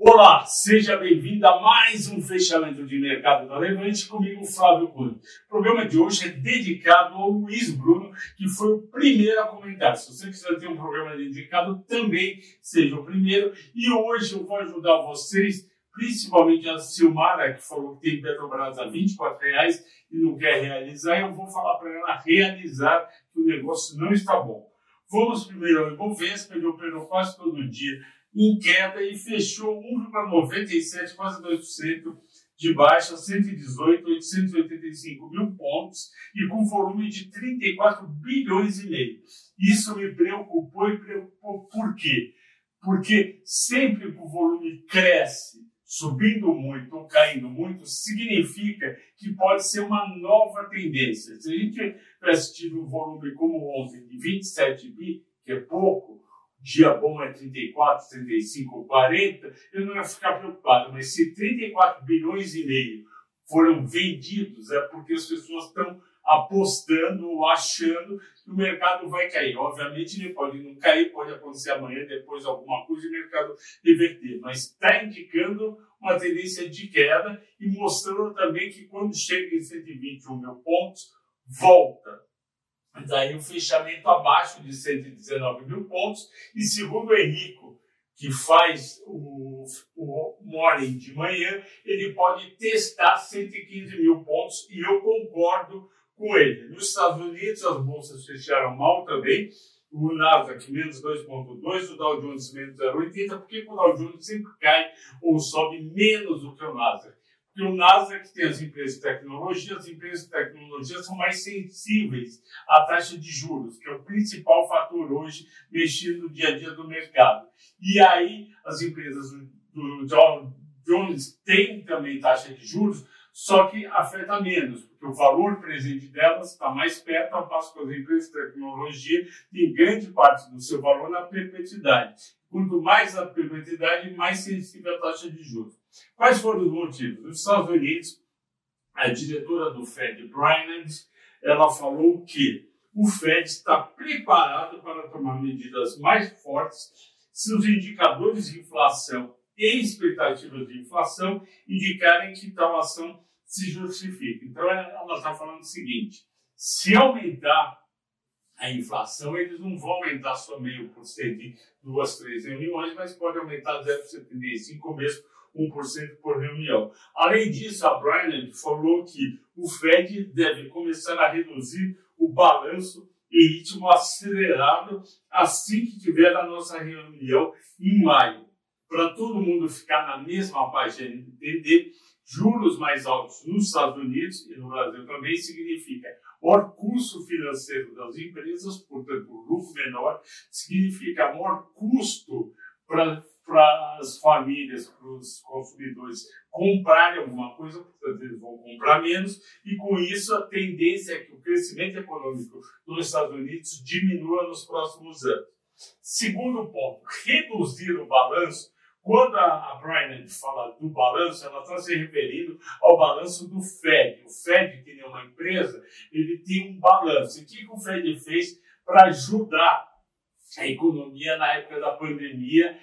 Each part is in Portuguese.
Olá, seja bem-vindo a mais um fechamento de mercado da Levante comigo, Flávio Cunha. O programa de hoje é dedicado ao Luiz Bruno, que foi o primeiro a comentar. Se você quiser ter um programa dedicado, também seja o primeiro. E hoje eu vou ajudar vocês, principalmente a Silmara, que falou que tem Petrobras a 24 reais e não quer realizar. Eu vou falar para ela realizar que o negócio não está bom. Vamos primeiro ao Ibovespa, ele operou quase todo dia em queda e fechou 1,97, quase 2% de baixa, 118,885 mil pontos e com volume de 34 bilhões e meio. Isso me preocupou e preocupou por quê? Porque sempre que o volume cresce, subindo muito ou caindo muito, significa que pode ser uma nova tendência. Se a gente tivesse tido um volume como ontem de 27 bi, que é pouco, dia bom é 34, 35, 40, eu não ia ficar preocupado. Mas se 34 bilhões e meio foram vendidos, é porque as pessoas estão apostando ou achando que o mercado vai cair. Obviamente ele pode não cair, pode acontecer amanhã, depois alguma coisa e o mercado reverter. Mas está indicando uma tendência de queda e mostrando também que quando chega em 121 mil pontos, volta daí o fechamento abaixo de 119 mil pontos. E segundo o Henrico, que faz o, o morning de manhã, ele pode testar 115 mil pontos e eu concordo com ele. Nos Estados Unidos, as bolsas fecharam mal também. O Nasdaq menos 2,2, o Dow Jones menos 0,80, porque o Dow Jones sempre cai ou sobe menos do que o Nasdaq. E o Nasdaq tem as empresas de tecnologia, as empresas de tecnologia são mais sensíveis à taxa de juros, que é o principal fator hoje mexendo no dia a dia do mercado. E aí as empresas do Dow Jones têm também taxa de juros, só que afeta menos, porque o valor presente delas está mais perto, ao passo que as empresas de tecnologia têm grande parte do seu valor na perpetuidade. Quanto mais a perpetuidade, mais sensível à taxa de juros. Quais foram os motivos? Nos Estados Unidos, a diretora do Fed, Bryant, ela falou que o Fed está preparado para tomar medidas mais fortes se os indicadores de inflação e expectativas de inflação indicarem que tal ação se justifica. Então, ela está falando o seguinte: se aumentar a inflação, eles não vão aumentar só meio por cento em duas, três reuniões, mas pode aumentar 0,75 mesmo 1% por reunião. Além disso, a Bryant falou que o Fed deve começar a reduzir o balanço em ritmo acelerado assim que tiver a nossa reunião em maio. Para todo mundo ficar na mesma página e entender, juros mais altos nos Estados Unidos e no Brasil também significa maior custo financeiro das empresas, portanto, lucro menor, significa maior custo para para as famílias, para os consumidores comprarem alguma coisa, portanto eles vão comprar menos, e com isso a tendência é que o crescimento econômico dos Estados Unidos diminua nos próximos anos. Segundo ponto, reduzir o balanço. Quando a, Bryant fala do balanço, ela está se referindo ao balanço do Fed. O Fed, que é uma empresa, ele tem um balanço. E o que o Fed fez para ajudar a economia na época da pandemia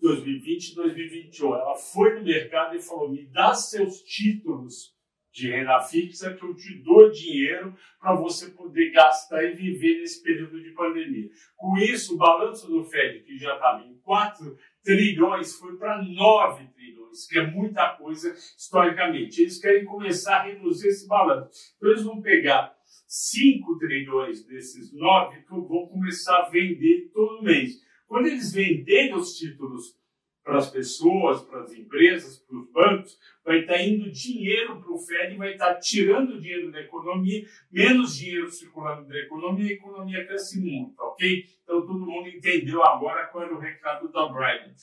2020 e 2021. Ela foi no mercado e falou: me dá seus títulos de renda fixa que eu te dou dinheiro para você poder gastar e viver nesse período de pandemia. Com isso, o balanço do Fed, que já estava em 4 trilhões, foi para 9 trilhões, que é muita coisa historicamente. Eles querem começar a reduzir esse balanço. Então, eles vão pegar 5 trilhões desses 9 que vão começar a vender todo mês. Quando eles venderem os títulos para as pessoas, para as empresas, para os bancos, vai estar indo dinheiro para o Fed, vai estar tirando dinheiro da economia, menos dinheiro circulando da economia, a economia cresce muito, ok? Então todo mundo entendeu agora qual era o recado da Bryant.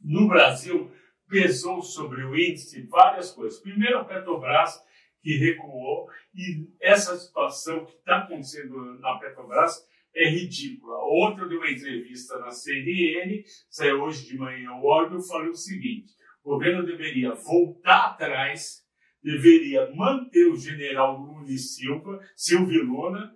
No Brasil, pesou sobre o índice várias coisas. Primeiro, a Petrobras, que recuou, e essa situação que está acontecendo na Petrobras é ridícula. Eu dei uma entrevista na CNN, saiu hoje de manhã o órgão, eu falei o seguinte: o governo deveria voltar atrás, deveria manter o general Nunes Silva, Silvio Luna,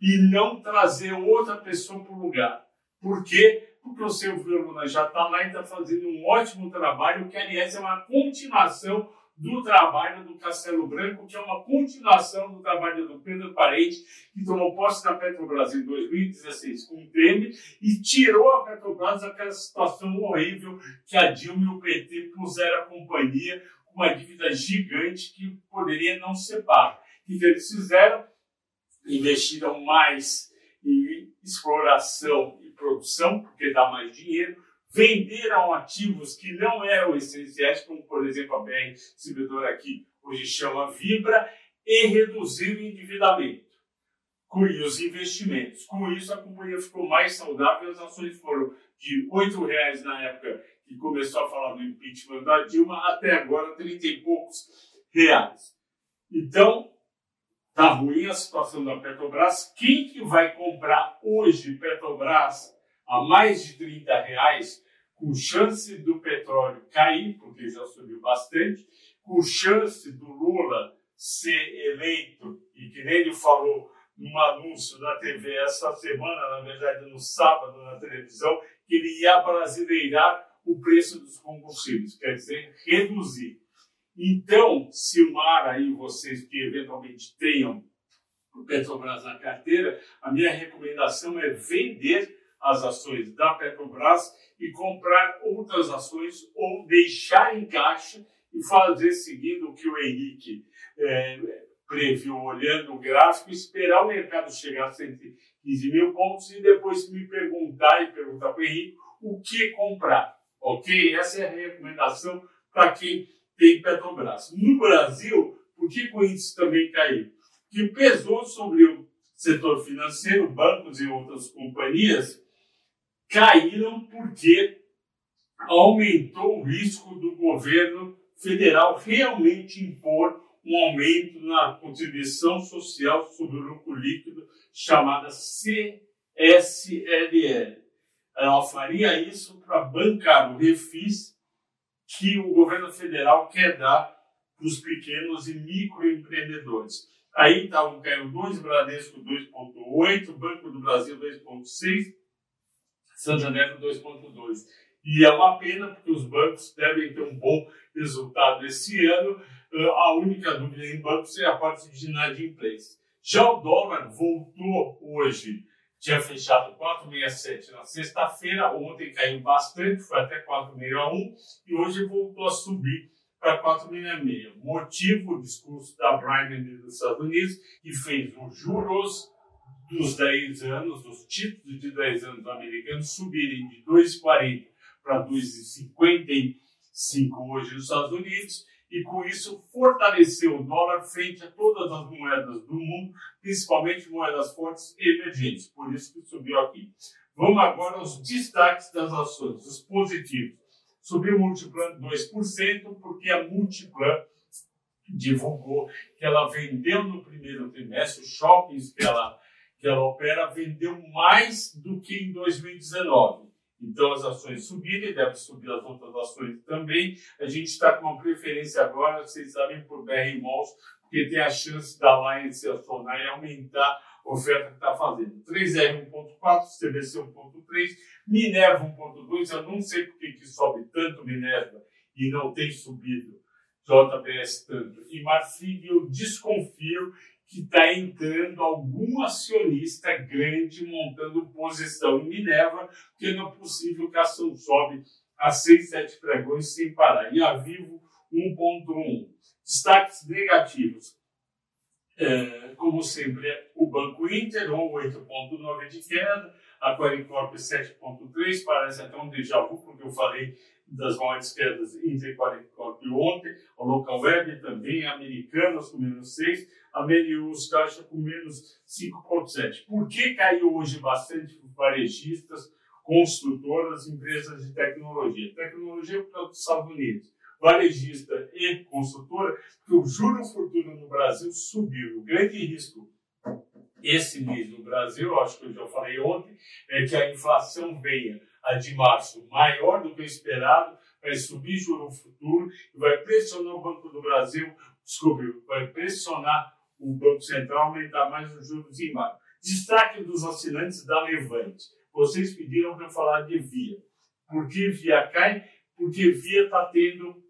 e não trazer outra pessoa para o lugar. Porque porque o Silvio Luna já está lá e está fazendo um ótimo trabalho, que aliás é uma continuação do trabalho do Castelo Branco, que é uma continuação do trabalho do Pedro Parente, que tomou posse na Petrobras em 2016 com o Temer e tirou a Petrobras daquela situação horrível que a Dilma e o PT puseram a companhia com uma dívida gigante que poderia não ser paga. O que eles fizeram? Investiram mais em exploração e produção, porque dá mais dinheiro, venderam ativos que não eram essenciais, como por exemplo a BR Distribuidora aqui hoje chama Vibra, e reduziram o endividamento com os investimentos. Com isso, a companhia ficou mais saudável, as ações foram de R$ reais na época que começou a falar do impeachment da Dilma, até agora 30 e poucos reais. Então, tá ruim a situação da Petrobras. Quem que vai comprar hoje Petrobras a mais de 30 reais, com chance do petróleo cair, porque já subiu bastante, com chance do Lula ser eleito, e que nem ele falou num anúncio na TV essa semana, na verdade no sábado na televisão, que ele ia brasileirar o preço dos combustíveis, quer dizer, reduzir. Então, se o mar aí, vocês que eventualmente tenham o Petrobras na carteira, a minha recomendação é vender as ações da Petrobras e comprar outras ações ou deixar em caixa e fazer seguindo o que o Henrique é, previu, olhando o gráfico, esperar o mercado chegar a 115 mil pontos e depois me perguntar e perguntar para o Henrique o que comprar. Ok? Essa é a recomendação para quem tem Petrobras. No Brasil, por que o índice também caiu? Que pesou sobre o setor financeiro, bancos e outras companhias, caíram porque aumentou o risco do governo federal realmente impor um aumento na contribuição social sobre o lucro líquido, chamada CSLL. Ela faria isso para bancar o refis que o governo federal quer dar para os pequenos e microempreendedores. Aí estavam caindo dois, Bradesco 2,8, Banco do Brasil 2,6, Santander 2,2. E é uma pena, porque os bancos devem ter um bom resultado esse ano. Ah, a única dúvida em bancos é a parte de inadimplência. Já o dólar voltou hoje, tinha fechado 4,67 na sexta-feira, ontem caiu bastante, foi até 4,61 e hoje voltou a subir para 4,66. Motivo, o discurso da Biden dos Estados Unidos, que fez os juros dos 10 anos, dos títulos de 10 anos americanos subirem de 2,40 para 2,55 hoje nos Estados Unidos, e com isso fortaleceu o dólar frente a todas as moedas do mundo, principalmente moedas fortes e emergentes. Por isso que subiu aqui. Vamos agora aos destaques das ações, os positivos. Subiu o Multiplan 2%, porque a Multiplan divulgou que ela vendeu no primeiro trimestre, os shoppings que ela que ela opera vendeu mais do que em 2019. Então as ações subiram e devem subir as outras ações também. A gente está com uma preferência agora, vocês sabem, por BR Malls, porque tem a chance da Alliance acionar e aumentar a oferta que está fazendo. 3R 1.4, CBC 1.3, Minerva 1.2. Eu não sei por que sobe tanto Minerva e não tem subido JBS tanto. E Marfrig eu desconfio que está entrando algum acionista grande montando posição em Minerva, porque não é possível que a ação sobe a 6, 7 pregões sem parar. E a Vivo 1.1. Destaques negativos. É, como sempre, o Banco Inter, ou 8,9 de queda, a Qualicorp 7,3, parece até um déjà vu, porque eu falei das maiores quedas Inter e Qualicorp ontem, a Local Web também, Americanas com menos 6, a Melius Caixa com menos 5,7. Por que caiu hoje bastante varejistas, construtoras, empresas de tecnologia? Tecnologia para os Estados Unidos. Varejista e construtora, porque o juro futuro no Brasil subiu. O grande risco esse mês no Brasil, acho que eu já falei ontem, é que a inflação venha a de março maior do que esperado, vai subir juro futuro e vai pressionar o Banco do Brasil, desculpe, vai pressionar o Banco Central aumentar mais os juros em maio. Destaque dos assinantes da Levante. vocês pediram para eu falar de Via. Por que Via cai? Porque Via está tendo,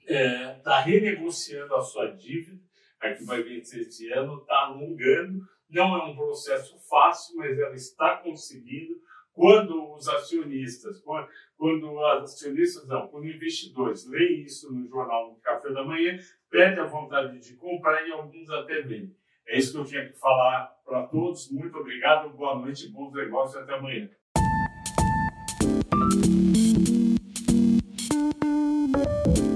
está é, tá renegociando a sua dívida, a que vai vencer esse ano, está alongando. Não é um processo fácil, mas ela está conseguindo. Quando os acionistas, quando, os acionistas não, quando investidores leem isso no jornal no café da manhã, perde a vontade de comprar e alguns até vendem. É isso que eu tinha que falar para todos. Muito obrigado, boa noite, bons negócios até amanhã. thank you